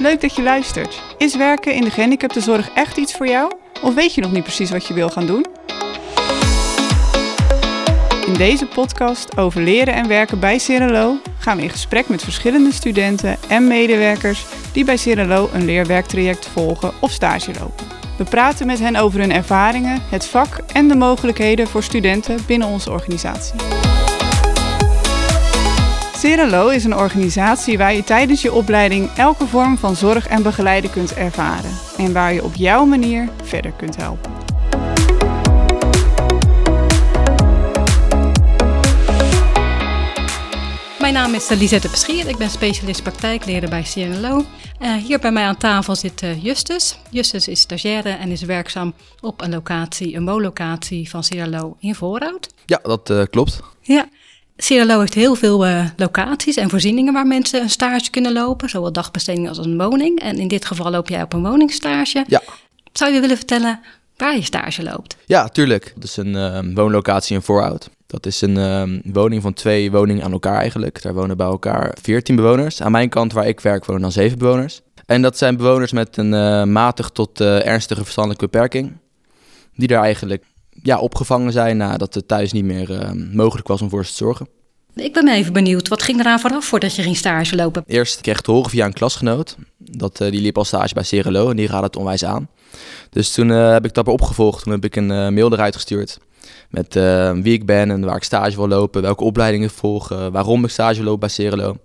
leuk dat je luistert. Is werken in de gehandicaptenzorg echt iets voor jou? Of weet je nog niet precies wat je wil gaan doen? In deze podcast over leren en werken bij Cirelo gaan we in gesprek met verschillende studenten en medewerkers die bij Cirelo een leerwerktraject volgen of stage lopen. We praten met hen over hun ervaringen, het vak en de mogelijkheden voor studenten binnen onze organisatie. Cirelo is een organisatie waar je tijdens je opleiding elke vorm van zorg en begeleiden kunt ervaren en waar je op jouw manier verder kunt helpen. Mijn naam is Lisette Beschier. Ik ben specialist praktijkleraar bij CNLO. Uh, hier bij mij aan tafel zit uh, Justus. Justus is stagiaire en is werkzaam op een locatie, een woonlocatie van CNLO in Voorhout. Ja, dat uh, klopt. Ja, CNLO heeft heel veel locaties en voorzieningen waar mensen een stage kunnen lopen. Zowel dagbesteding als een woning. En in dit geval loop jij op een woningstage. Ja. Zou je willen vertellen waar je stage loopt? Ja, tuurlijk. Het is een woonlocatie in Voorhout. Dat is een um, woning van twee woningen aan elkaar eigenlijk. Daar wonen bij elkaar 14 bewoners. Aan mijn kant waar ik werk wonen dan 7 bewoners. En dat zijn bewoners met een uh, matig tot ernstige verstandelijke beperking. Die daar eigenlijk ja, opgevangen zijn nadat het thuis niet meer uh, mogelijk was om voor ze te zorgen. Ik ben even benieuwd, wat ging eraan vooraf voordat je ging stage lopen? Eerst kreeg ik te horen via een klasgenoot. Dat, die liep al stage bij Cerelo en die raadde het onwijs aan. Dus toen heb ik dat weer opgevolgd. Toen heb ik een mail eruit gestuurd met wie ik ben en waar ik stage wil lopen, welke opleidingen ik volg, waarom ik stage loop bij Cerelo.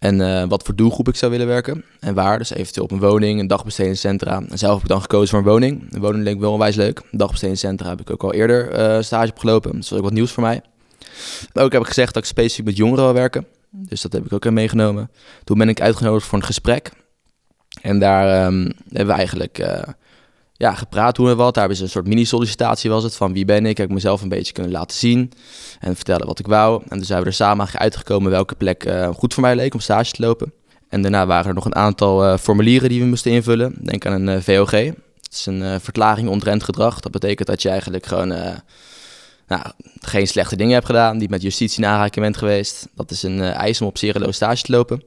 En uh, wat voor doelgroep ik zou willen werken en waar. Dus eventueel op een woning, een dagbestedingscentra. En zelf heb ik dan gekozen voor een woning. Een woning leek wel onwijs leuk. Dagbestedingscentra heb ik ook al eerder stage opgelopen. Dus dat was ook wat nieuws voor mij. Ook heb ik gezegd dat ik specifiek met jongeren wil werken. Dus dat heb ik ook meegenomen. Toen ben ik uitgenodigd voor een gesprek. En daar um, hebben we eigenlijk ja, gepraat hoe en wat. Daar hebben een soort mini-sollicitatie was het, van wie ben ik. Heb ik mezelf een beetje kunnen laten zien en vertellen wat ik wou. En dus zijn we er samen uitgekomen welke plek uh, goed voor mij leek om stage te lopen. En daarna waren er nog een aantal uh, formulieren die we moesten invullen. Denk aan een uh, VOG. Het is een verklaring ontrent gedrag. Dat betekent dat je eigenlijk gewoon nou, geen slechte dingen hebt gedaan, die met justitie in aanraking bent geweest. Dat is een eis om op zereloos stage te lopen.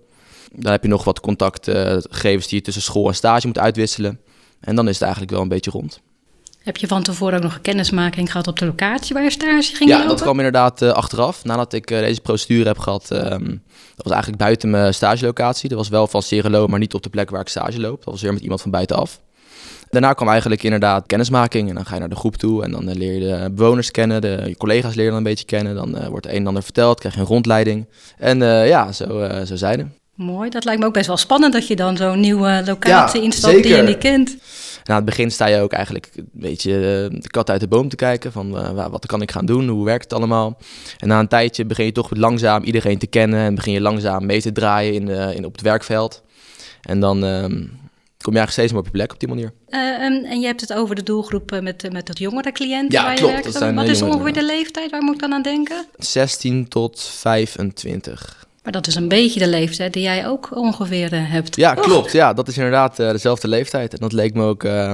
Dan heb je nog wat contactgegevens die je tussen school en stage moet uitwisselen. En dan is het eigenlijk wel een beetje rond. Heb je van tevoren ook nog een kennismaking gehad op de locatie waar je stage ging Ja, lopen? dat kwam inderdaad uh, achteraf. Nadat ik uh, deze procedure heb gehad, um, dat was eigenlijk buiten mijn stagelocatie. Dat was wel van Cerelo, maar niet op de plek waar ik stage loop. Dat was weer met iemand van buitenaf. Daarna kwam eigenlijk inderdaad kennismaking. En dan ga je naar de groep toe en dan uh, leer je de bewoners kennen. De, je collega's leer je dan een beetje kennen. Dan wordt een en ander verteld, krijg je een rondleiding. En ja, zo, zo het. Mooi, dat lijkt me ook best wel spannend dat je dan zo'n nieuwe locatie ja, instapt zeker. die je niet kent. Nou, aan het begin sta je ook eigenlijk een beetje eh, de kat uit de boom te kijken. Van uh, wat kan ik gaan doen? Hoe werkt het allemaal? En na een tijdje begin je toch langzaam iedereen te kennen. En begin je langzaam mee te draaien in, uh, in, op het werkveld. En dan um, kom je eigenlijk steeds meer op je plek op die manier. Um, en je hebt het over de doelgroep met, met dat jongere cliënten ja, waar je klopt, werkt. Dat zijn wat is ongeveer de leeftijd? Waar moet ik dan aan denken? 16 tot 25. Maar dat is een beetje de leeftijd die jij ook ongeveer uh, hebt. Ja, klopt. Ja, dat is inderdaad uh, dezelfde leeftijd. En dat leek me ook uh,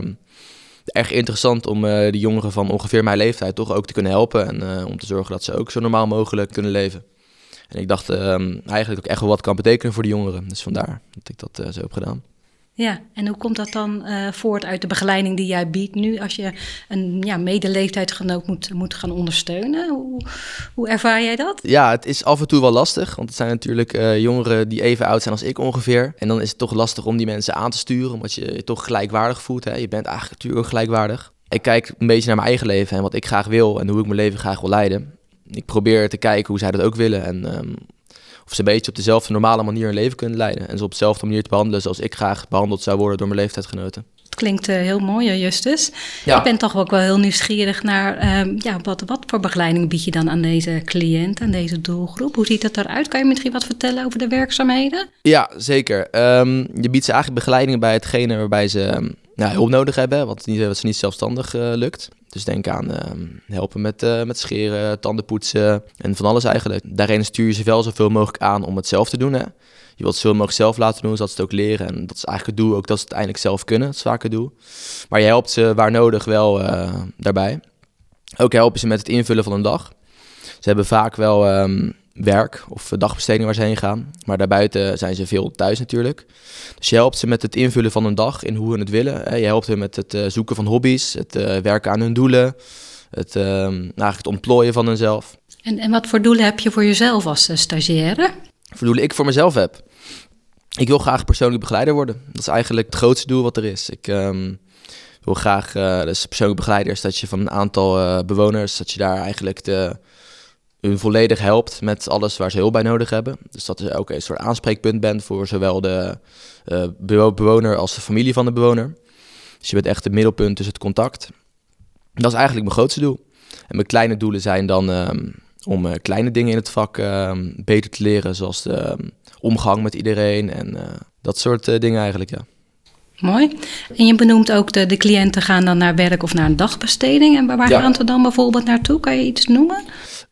erg interessant om de jongeren van ongeveer mijn leeftijd toch ook te kunnen helpen. En om te zorgen dat ze ook zo normaal mogelijk kunnen leven. En ik dacht eigenlijk dat ik echt wel wat kan betekenen voor de jongeren. Dus vandaar dat ik dat zo heb gedaan. Ja, en hoe komt dat dan uh, voort uit de begeleiding die jij biedt nu als je een ja, medeleeftijdsgenoot moet, moet gaan ondersteunen? Hoe, hoe ervaar jij dat? Ja, het is af en toe wel lastig, want het zijn natuurlijk uh, jongeren die even oud zijn als ik ongeveer. En dan is het toch lastig om die mensen aan te sturen, omdat je je toch gelijkwaardig voelt. Hè? Je bent eigenlijk natuurlijk ook gelijkwaardig. Ik kijk een beetje naar mijn eigen leven en wat ik graag wil en hoe ik mijn leven graag wil leiden. Ik probeer te kijken hoe zij dat ook willen en um, of ze een beetje op dezelfde normale manier hun leven kunnen leiden. En ze op dezelfde manier te behandelen zoals ik graag behandeld zou worden door mijn leeftijdsgenoten. Het klinkt uh, heel mooi, Justus. Ja. Ik ben toch ook wel heel nieuwsgierig naar uh, ja, wat, wat voor begeleiding bied je dan aan deze cliënt, aan deze doelgroep? Hoe ziet dat eruit? Kan je misschien wat vertellen over de werkzaamheden? Ja, zeker. Um, je biedt ze eigenlijk begeleiding bij hetgene waarbij ze um, nou, hulp nodig hebben, wat, niet, wat ze niet zelfstandig uh, lukt. Dus denk aan uh, helpen met, uh, met scheren, tanden poetsen en van alles eigenlijk. Daarin stuur je ze wel zoveel mogelijk aan om het zelf te doen. Hè? Je wilt zoveel mogelijk zelf laten doen, zodat ze het ook leren. En dat is eigenlijk het doel, ook dat ze het eindelijk zelf kunnen, het zwake doel. Maar je helpt ze waar nodig wel uh, daarbij. Ook helpen ze met het invullen van een dag. Ze hebben vaak wel um, werk of dagbesteding waar ze heen gaan. Maar daarbuiten zijn ze veel thuis natuurlijk. Dus je helpt ze met het invullen van een dag in hoe hun het willen. Je helpt hen met het eh, zoeken van hobby's, het eh, werken aan hun doelen, het, ehm, eigenlijk het ontplooien van hunzelf. En, en wat voor doelen heb je voor jezelf als stagiaire? Voor doelen ik voor mezelf heb? Ik wil graag persoonlijk begeleider worden. Dat is eigenlijk het grootste doel wat er is. Ik ehm, wil graag, uh, dus persoonlijk begeleider dat je van een aantal bewoners, dat je daar eigenlijk de hun volledig helpt met alles waar ze hulp bij nodig hebben. Dus dat je ook een soort aanspreekpunt bent voor zowel de uh, bewoner als de familie van de bewoner. Dus je bent echt het middelpunt tussen het contact. Dat is eigenlijk mijn grootste doel. En mijn kleine doelen zijn dan ehm, om uh, kleine dingen in het vak ehm, beter te leren, zoals de ehm, omgang met iedereen en uh, dat soort dingen eigenlijk, ja. Mooi. En je benoemt ook de, de cliënten gaan dan naar werk of naar een dagbesteding. En waar ja. gaan ze dan bijvoorbeeld naartoe? Kan je iets noemen?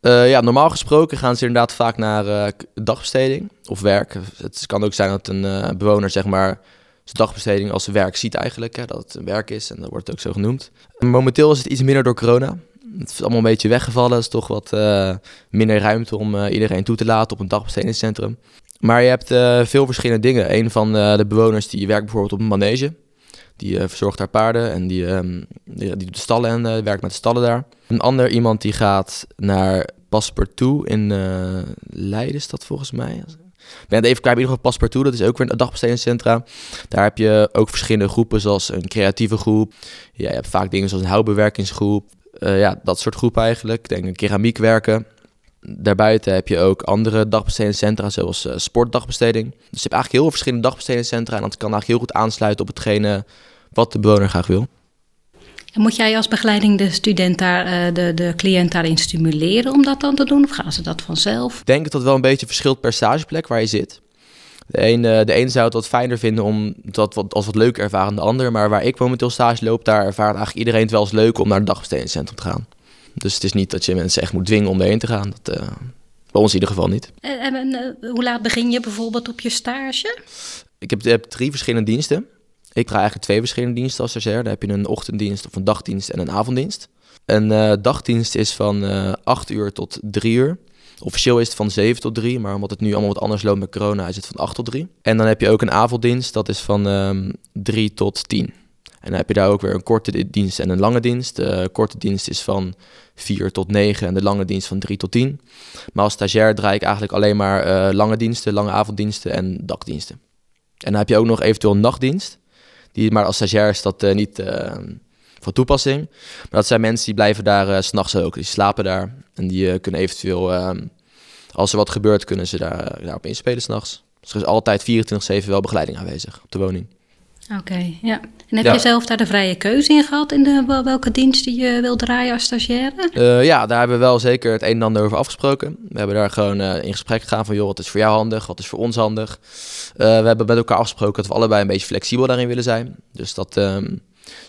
Uh, ja, normaal gesproken gaan ze inderdaad vaak naar uh, dagbesteding of werk. Het kan ook zijn dat een uh, bewoner zeg maar zijn dagbesteding als werk ziet eigenlijk. Hè, dat het een werk is en dat wordt ook zo genoemd. Momenteel is het iets minder door corona. Het is allemaal een beetje weggevallen. Het is toch wat minder ruimte om iedereen toe te laten op een dagbestedingscentrum. Maar je hebt veel verschillende dingen. Een van de bewoners die werkt bijvoorbeeld op een manege. Die verzorgt haar paarden en die, um, die, die, doet de stallen en werkt met de stallen daar. Een ander iemand die gaat naar Passepartout in uh, Leiden, is dat volgens mij. Ik ben het even kwijt, in ieder geval Passepartout, dat is ook weer een dagbestedingscentra. Daar heb je ook verschillende groepen, zoals een creatieve groep. Ja, je hebt vaak dingen zoals een houtbewerkingsgroep. Uh, ja, dat soort groepen eigenlijk. Ik denk een keramiek werken. Daarbuiten heb je ook andere dagbestedingscentra, zoals uh, sportdagbesteding. Dus je hebt eigenlijk heel veel verschillende dagbestedingscentra. En dat kan eigenlijk heel goed aansluiten op hetgene wat de bewoner graag wil. En moet jij als begeleiding de student daar, uh, de, de cliënt daarin stimuleren om dat dan te doen? Of gaan ze dat vanzelf? Ik denk dat dat wel een beetje verschilt per stageplek waar je zit. De een, uh, de een zou het wat fijner vinden om dat wat, als wat leuker ervaren dan de ander. Maar waar ik momenteel stage loop, daar ervaart eigenlijk iedereen het wel eens leuk om naar het dagbestedingscentrum te gaan. Dus het is niet dat je mensen echt moet dwingen om erheen te gaan. Dat, uh, bij ons in ieder geval niet. En, en hoe laat begin je bijvoorbeeld op je stage? Ik heb, heb drie verschillende diensten. Ik draai eigenlijk twee verschillende diensten als stagiair. Daar heb je een ochtenddienst of een dagdienst en een avonddienst. Een uh, dagdienst is van uh, eh, 8 uur tot 3 uur. Officieel is het van 7 tot 3, maar omdat het nu allemaal wat anders loopt met corona, is het van 8 tot 3. En dan heb je ook een avonddienst, dat is van um, 3 tot 10. En dan heb je daar ook weer een korte dienst en een lange dienst. De korte dienst is van 4 tot 9 en de lange dienst van 3 tot 10. Maar als stagiair draai ik eigenlijk alleen maar uh, lange diensten, lange avonddiensten en dagdiensten. En dan heb je ook nog eventueel een nachtdienst. Die, maar als stagiair is dat uh, niet uh, van toepassing. Maar dat zijn mensen die blijven daar uh, s'nachts ook. Die slapen daar en die kunnen eventueel, ehm, als er wat gebeurt, kunnen ze daar, daarop inspelen s'nachts. Dus er is altijd 24-7 wel begeleiding aanwezig op de woning. Oké, ja. En heb je zelf daar de vrije keuze in gehad in de, welke dienst die je wil draaien als stagiaire? Uh, ja, daar hebben we wel zeker het een en ander over afgesproken. We hebben daar gewoon uh, in gesprek gegaan van, joh, wat is voor jou handig, wat is voor ons handig. Uh, we hebben met elkaar afgesproken dat we allebei een beetje flexibel daarin willen zijn. Dus dat um,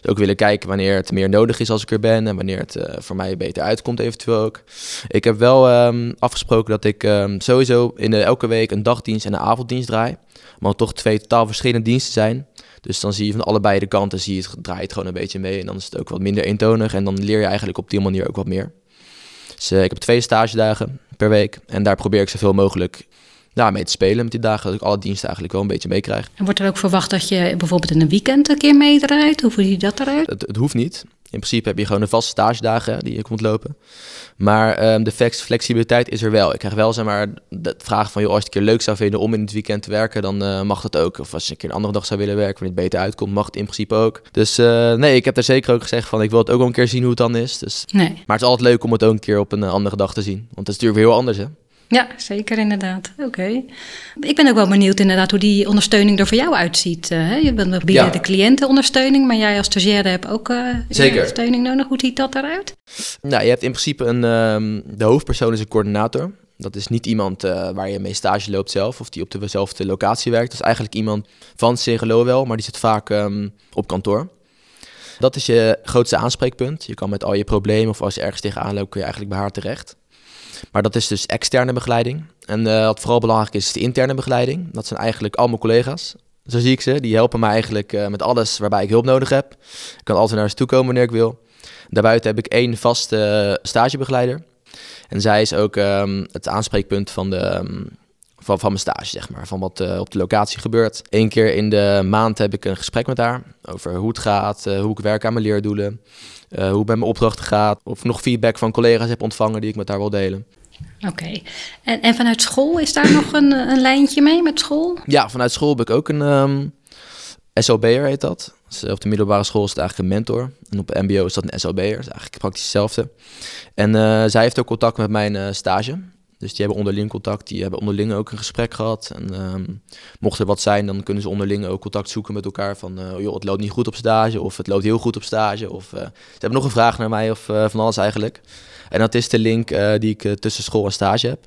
ook willen kijken wanneer het meer nodig is als ik er ben en wanneer het voor mij beter uitkomt eventueel ook. Ik heb wel um, afgesproken dat ik um, sowieso in de, elke week een dagdienst en een avonddienst draai. Maar toch twee totaal verschillende diensten zijn. Dus dan zie je van allebei de kanten, zie je het draait gewoon een beetje mee. En dan is het ook wat minder eentonig. En dan leer je eigenlijk op die manier ook wat meer. Dus uh, ik heb twee stagedagen per week. En daar probeer ik zoveel mogelijk ja, mee te spelen met die dagen. Dat ik alle diensten eigenlijk wel een beetje meekrijg. En wordt er ook verwacht dat je bijvoorbeeld in een weekend een keer meedraait? Hoe ziet dat eruit? Het, het hoeft niet. In principe heb je gewoon een vaste stagedagen die je moet lopen. Maar um, de flexibiliteit is er wel. Ik krijg wel zeg maar, de vraag van, joh, als je het een keer leuk zou vinden om in het weekend te werken, dan uh, mag dat ook. Of als je een keer een andere dag zou willen werken, wanneer het beter uitkomt, mag het in principe ook. Dus uh, nee, ik heb daar zeker ook gezegd van, ik wil het ook wel een keer zien hoe het dan is. Dus, nee. Maar het is altijd leuk om het ook een keer op een uh, andere dag te zien. Want het is natuurlijk weer heel anders, hè. Ja, zeker inderdaad. Oké. Ik ben ook wel benieuwd inderdaad hoe die ondersteuning er voor jou uitziet. Uh, je bent bieden ja. de cliëntenondersteuning, maar jij als stagiaire hebt ook uh, ondersteuning nodig. Hoe ziet dat eruit? Nou, je hebt in principe een, um, de hoofdpersoon is een coördinator. Dat is niet iemand uh, waar je mee stage loopt zelf of die op dezelfde locatie werkt. Dat is eigenlijk iemand van CGLO wel, maar die zit vaak um, op kantoor. Dat is je grootste aanspreekpunt. Je kan met al je problemen of als je ergens tegenaan loopt, kun je eigenlijk bij haar terecht. Maar dat is dus externe begeleiding. En uh, wat vooral belangrijk is, is de interne begeleiding. Dat zijn eigenlijk al mijn collega's. Zo zie ik ze. Die helpen mij eigenlijk uh, met alles waarbij ik hulp nodig heb. Ik kan altijd naar ze toe komen wanneer ik wil. Daarbuiten heb ik één vaste stagebegeleider. En zij is ook ehm, het aanspreekpunt van, de, ehm, van, van mijn stage, zeg maar. Van wat op de locatie gebeurt. Eén keer in de maand heb ik een gesprek met haar over hoe het gaat, hoe ik werk aan mijn leerdoelen. hoe het met mijn opdrachten gaat. Of nog feedback van collega's heb ontvangen die ik met haar wil delen. Oké. En, en vanuit school, is daar nog een, een lijntje mee met school? Ja, vanuit school heb ik ook een um, SOB'er heet dat. Dus op de middelbare school is het eigenlijk een mentor. En op mbo is dat een SOB'er. Dat is eigenlijk praktisch hetzelfde. En zij heeft ook contact met mijn stage. Dus die hebben onderling contact. Die hebben onderling ook een gesprek gehad. En um, mocht er wat zijn, dan kunnen ze onderling ook contact zoeken met elkaar. Van, uh, joh, het loopt niet goed op stage. Of het loopt heel goed op stage. Of ze hebben nog een vraag naar mij of van alles eigenlijk. En dat is de link die ik tussen school en stage heb.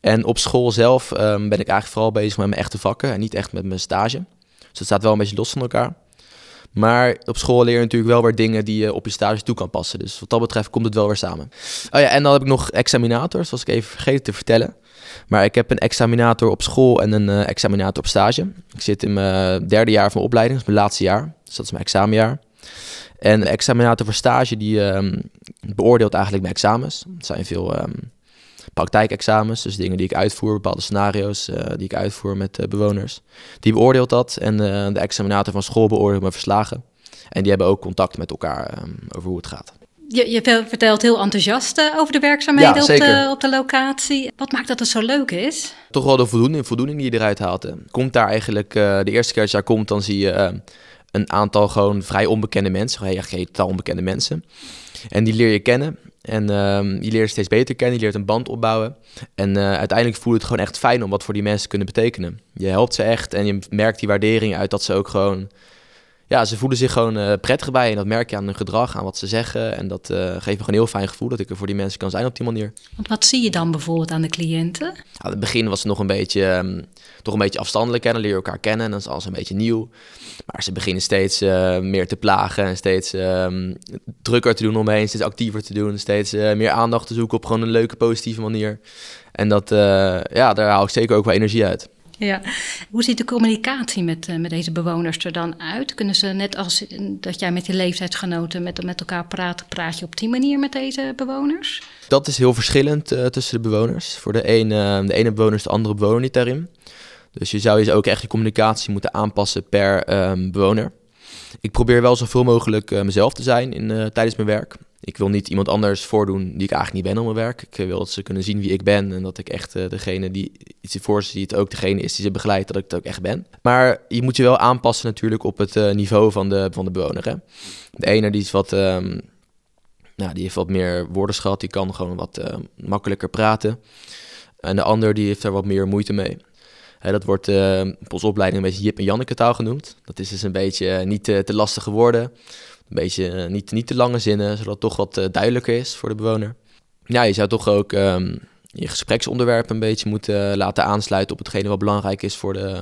En op school zelf um, ben ik eigenlijk vooral bezig met mijn echte vakken en niet echt met mijn stage. Dus het staat wel een beetje los van elkaar. Maar op school leer je natuurlijk wel weer dingen die je op je stage toe kan passen. Dus wat dat betreft komt het wel weer samen. Oh ja, en dan heb ik nog examinators, zoals ik even vergeten te vertellen. Maar ik heb een examinator op school en een uh, examinator op stage. Ik zit in mijn derde jaar van mijn opleiding, dat is mijn laatste jaar. Dus dat is mijn examenjaar. En de examinator voor stage die um, beoordeelt eigenlijk mijn examens. Het zijn veel um, praktijkexamens, dus dingen die ik uitvoer, bepaalde scenario's uh, die ik uitvoer met uh, bewoners. Die beoordeelt dat en uh, de examinator van school beoordeelt mijn verslagen. En die hebben ook contact met elkaar um, over hoe het gaat. Je, je, vertelt heel enthousiast over de werkzaamheden ja, op, de, op, de, locatie. Wat maakt dat het zo leuk is? Toch wel de voldoening, voldoening die je eruit haalt. Komt daar eigenlijk, de eerste keer als je daar komt, dan zie je een aantal gewoon vrij onbekende mensen, geen totaal onbekende mensen. En die leer je kennen. En um, je leert steeds beter kennen, je leert een band opbouwen. En uh, uiteindelijk voelt het gewoon echt fijn om wat voor die mensen kunnen betekenen. Je helpt ze echt en je merkt die waardering uit dat ze ook gewoon... Ja, ze voelen zich gewoon uh, prettig bij en dat merk je aan hun gedrag, aan wat ze zeggen. En dat uh, geeft me gewoon een heel fijn gevoel dat ik er voor die mensen kan zijn op die manier. Want wat zie je dan bijvoorbeeld aan de cliënten? Aan ja, het begin was het nog een beetje, um, toch een beetje afstandelijk. Hè? Dan leer je elkaar kennen en dat is alles een beetje nieuw. Maar ze beginnen steeds uh, meer te plagen en steeds um, drukker te doen omheen, steeds actiever te doen, steeds meer aandacht te zoeken op gewoon een leuke, positieve manier. En dat, ja, daar haal ik zeker ook wel energie uit. Ja. Hoe ziet de communicatie met, met deze bewoners er dan uit? Kunnen ze net als dat jij met je leeftijdsgenoten met, met elkaar praat, praat je op die manier met deze bewoners? Dat is heel verschillend tussen de bewoners. Voor de ene, de ene bewoner is de andere bewoner niet daarin. Dus je zou je ook echt je communicatie moeten aanpassen per um, bewoner. Ik probeer wel zoveel mogelijk uh, mezelf te zijn in, uh, tijdens mijn werk. Ik wil niet iemand anders voordoen die ik eigenlijk niet ben op mijn werk. Ik wil dat ze kunnen zien wie ik ben en dat ik echt uh, degene die iets voor ze ziet ook degene is die ze begeleidt, dat ik het ook echt ben. Maar je moet je wel aanpassen natuurlijk op het niveau van de, van de bewoner. Hè? De ene die is wat... Um, nou, die heeft wat meer woordenschat, die kan gewoon wat makkelijker praten. En de ander die heeft er wat meer moeite mee dat wordt uh, op opleiding een beetje Jip en Janneke taal genoemd. Dat is dus een beetje niet te, lastige woorden. Een beetje uh, niet, niet te lange zinnen, zodat het toch wat duidelijker is voor de bewoner. Ja, je zou toch ook um, je gespreksonderwerp een beetje moeten laten aansluiten op hetgene wat belangrijk is voor de,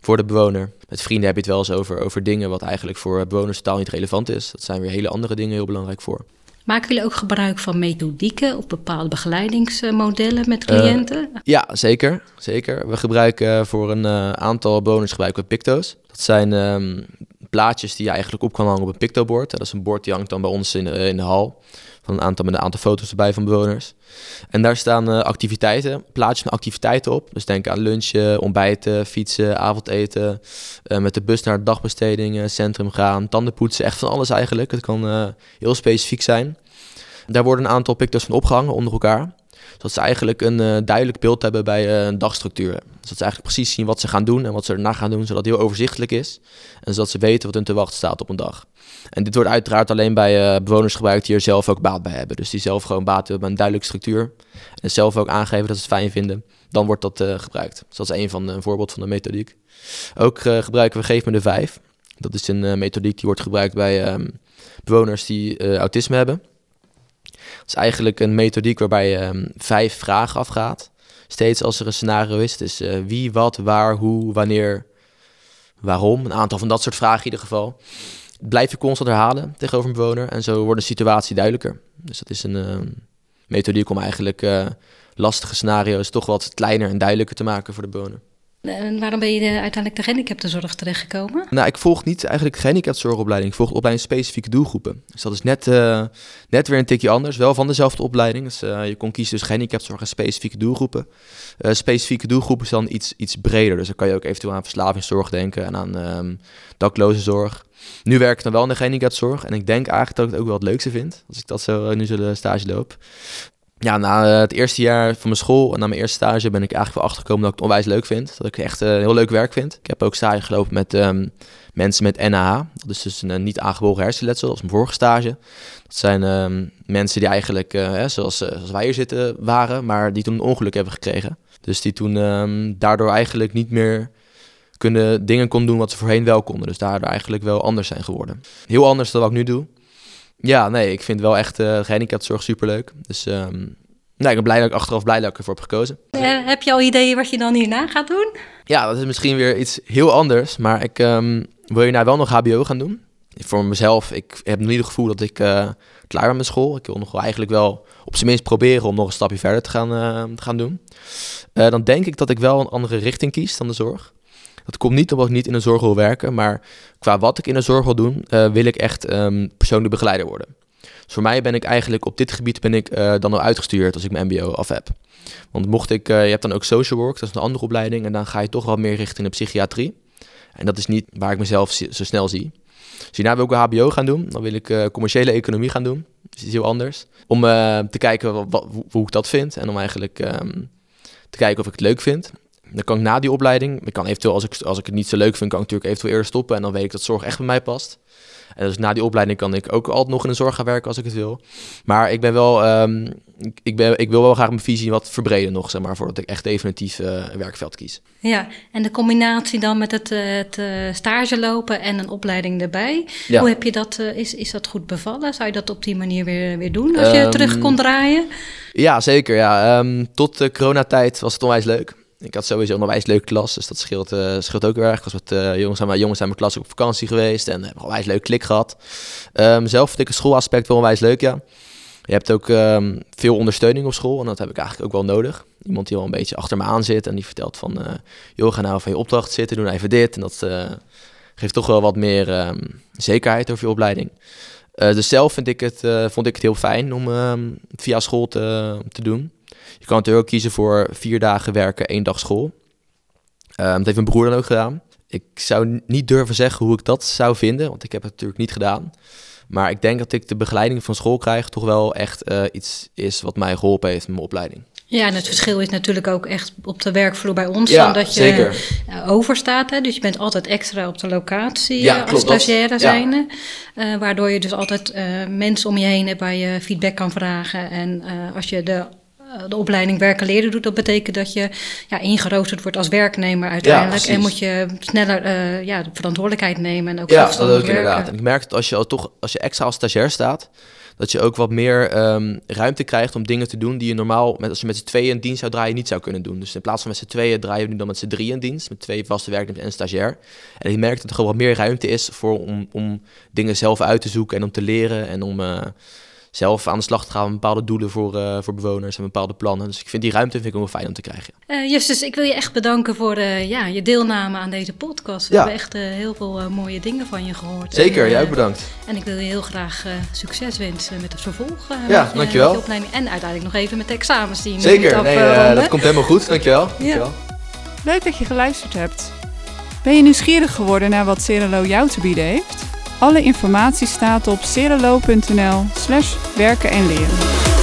voor de bewoner. Met vrienden heb je het wel eens over, over dingen wat eigenlijk voor bewoners totaal niet relevant is. Dat zijn weer hele andere dingen heel belangrijk voor. Maken jullie ook gebruik van methodieken of bepaalde begeleidingsmodellen met cliënten? Uh, ja, zeker, zeker. We gebruiken voor een uh, aantal bonus gebruiken we Picto's. Dat zijn um, plaatjes die je eigenlijk op kan hangen op een Pictobord. Dat is een bord die hangt dan bij ons in de, in de hal. Van een aantal, met een aantal foto's erbij van bewoners. En daar staan uh, activiteiten, plaatjes met activiteiten op. Dus denk aan lunchen, ontbijten, fietsen, avondeten. Uh, met de bus naar dagbestedingen, centrum gaan, tandenpoetsen. Echt van alles eigenlijk. Het kan heel specifiek zijn. Daar worden een aantal pictures van opgehangen onder elkaar zodat ze eigenlijk een uh, duidelijk beeld hebben bij uh, een dagstructuur. Dus dat ze eigenlijk precies zien wat ze gaan doen en wat ze erna gaan doen, zodat het heel overzichtelijk is. En zodat ze weten wat hun te wachten staat op een dag. En dit wordt uiteraard alleen bij uh, bewoners gebruikt die er zelf ook baat bij hebben. Dus die zelf gewoon baat hebben bij een duidelijke structuur. En zelf ook aangeven dat ze het fijn vinden. Dan wordt dat gebruikt. Dus dat is een van een voorbeeld van de methodiek. Ook gebruiken we Geef me de Vijf. Dat is een methodiek die wordt gebruikt bij um, bewoners die autisme hebben. Het is eigenlijk een methodiek waarbij je um, vijf vragen afgaat. Steeds als er een scenario is. Dus uh, wie, wat, waar, hoe, wanneer, waarom. Een aantal van dat soort vragen in ieder geval. Blijf je constant herhalen tegenover een bewoner. En zo wordt de situatie duidelijker. Dus dat is een uh, methodiek om eigenlijk uh, lastige scenario's toch wat kleiner en duidelijker te maken voor de bewoner. En waarom ben je de, uiteindelijk de gehandicaptenzorg terechtgekomen? Nou, ik volg niet eigenlijk gehandicaptenzorgopleiding. Ik volg opleiding specifieke doelgroepen. Dus dat is net, uh, net weer een tikje anders. Wel van dezelfde opleiding. Dus, je kon kiezen dus gehandicaptenzorg en specifieke doelgroepen. Specifieke doelgroepen is dan iets, iets breder. Dus dan kan je ook eventueel aan verslavingszorg denken en aan um, daklozenzorg. Nu werk ik dan wel in de gehandicaptenzorg. En ik denk eigenlijk dat ik het ook wel het leukste vind. Als ik dat zo nu zo de stage loop ja, na eh, het eerste jaar van mijn school en na mijn eerste stage ben ik eigenlijk wel achtergekomen dat ik het onwijs leuk vind. Dat ik echt uh, heel leuk werk vind. Ik heb ook stage gelopen met um, mensen met NAH. Dat is dus een uh, niet aangeboren hersenletsel. Dat mijn vorige stage. Dat zijn um, mensen die eigenlijk, hè, zoals, zoals wij hier zitten, waren, maar die toen een ongeluk hebben gekregen. Dus die toen um, daardoor eigenlijk niet meer kunnen, dingen kon doen wat ze voorheen wel konden. Dus daardoor eigenlijk wel anders zijn geworden. Heel anders dan wat ik nu doe. Ja, nee, ik vind wel echt uh, gehandicaptenzorg superleuk. Dus um, nee, ik ben blij dat ik achteraf blij dat ik ervoor heb gekozen. Uh, heb je al ideeën wat je dan hierna gaat doen? Ja, dat is misschien weer iets heel anders. Maar ik um, wil hierna wel nog HBO gaan doen. Voor mezelf, ik heb nog niet het gevoel dat ik uh, klaar ben met school. Ik wil nog wel eigenlijk wel op zijn minst proberen om nog een stapje verder te gaan, te gaan doen. dan denk ik dat ik wel een andere richting kies dan de zorg. Dat komt niet omdat ik niet in de zorg wil werken, maar qua wat ik in de zorg wil doen, uh, wil ik echt um, persoonlijk begeleider worden. Dus voor mij ben ik eigenlijk op dit gebied ben ik uh, dan al uitgestuurd als ik mijn MBO af heb. Want mocht ik, uh, je hebt dan ook social work, dat is een andere opleiding, en dan ga je toch wel meer richting de psychiatrie. En dat is niet waar ik mezelf zo snel zie. Dus hierna wil ik een HBO gaan doen, dan wil ik commerciële economie gaan doen. Dat is heel anders. Om te kijken wat, hoe ik dat vind en om eigenlijk um, te kijken of ik het leuk vind. Dan kan ik na die opleiding, ik kan eventueel, als ik, als ik het niet zo leuk vind, kan ik natuurlijk eventueel eerder stoppen. En dan weet ik dat zorg echt bij mij past. En dus na die opleiding kan ik ook altijd nog in de zorg gaan werken als ik het wil. Maar ik ben wel, um, ik, ben, ik wil wel graag mijn visie wat verbreden nog, zeg maar, voordat ik echt definitief uh, een werkveld kies. Ja, en de combinatie dan met het, het uh, stage lopen en een opleiding erbij. Ja. Hoe heb je dat, is, is dat goed bevallen? Zou je dat op die manier weer, weer doen als je um, terug kon draaien? Ja, zeker. Ja. Um, tot de coronatijd was het onwijs leuk. Ik had sowieso een onwijs leuke klas, dus dat scheelt, uh, scheelt ook erg. Ik was uh, jongens, aan mijn, jongens aan mijn klas op vakantie geweest en hebben een onwijs leuk klik gehad. Um, zelf vind ik het schoolaspect wel onwijs leuk, ja. Je hebt ook um, veel ondersteuning op school en dat heb ik eigenlijk ook wel nodig. Iemand die wel een beetje achter me aan zit en die vertelt van... Joh, ga nou van je opdracht zitten, doe nou even dit. En dat geeft toch wel wat meer um, zekerheid over je opleiding. dus zelf vind ik het, vond ik het heel fijn om via school te, te doen. Je kan natuurlijk ook kiezen voor vier dagen werken, één dag school. Um, dat heeft mijn broer dan ook gedaan. Ik zou niet durven zeggen hoe ik dat zou vinden, want ik heb het natuurlijk niet gedaan. Maar ik denk dat ik de begeleiding van school krijg toch wel echt uh, iets is wat mij geholpen heeft met mijn opleiding. Ja, en het verschil is natuurlijk ook echt op de werkvloer bij ons ja, dat je zeker. overstaat. Hè? Dus je bent altijd extra op de locatie ja, als stagiaire zijnde. Ja. Uh, waardoor je dus altijd uh, mensen om je heen hebt waar je feedback kan vragen. En uh, als je de de opleiding werken leren doet, dat betekent dat je ja, ingeroosterd wordt als werknemer uiteindelijk. Ja, en moet je sneller uh, ja, de verantwoordelijkheid nemen en ook Ja, dat ook inderdaad. En ik merk dat als je, toch, als je extra als stagiair staat, dat je ook wat meer um, ruimte krijgt om dingen te doen die je normaal, met, als je met z'n tweeën dienst zou draaien, niet zou kunnen doen. Dus in plaats van met z'n tweeën draaien we nu dan met z'n drieën dienst, met twee vaste werknemers en een stagiair. En je merkt dat er gewoon wat meer ruimte is voor, om, om dingen zelf uit te zoeken en om te leren en om... Uh, zelf aan de slag te gaan met bepaalde doelen voor, uh, voor bewoners en bepaalde plannen. Dus ik vind die ruimte vind ik wel fijn om te krijgen. Uh, Justus, ik wil je echt bedanken voor uh, ja, je deelname aan deze podcast. We ja. hebben echt heel veel mooie dingen van je gehoord. Zeker, jij ook bedankt. En ik wil je heel graag succes wensen met het vervolg. ja, je, dankjewel. Met je opleiding en uiteindelijk nog even met de examens die je Zeker, nee, dat komt helemaal goed. Dankjewel. dankjewel. Ja. Leuk dat je geluisterd hebt. Ben je nieuwsgierig geworden naar wat Cerelo jou te bieden heeft? Alle informatie staat op cerelo.nl slash werken en leren.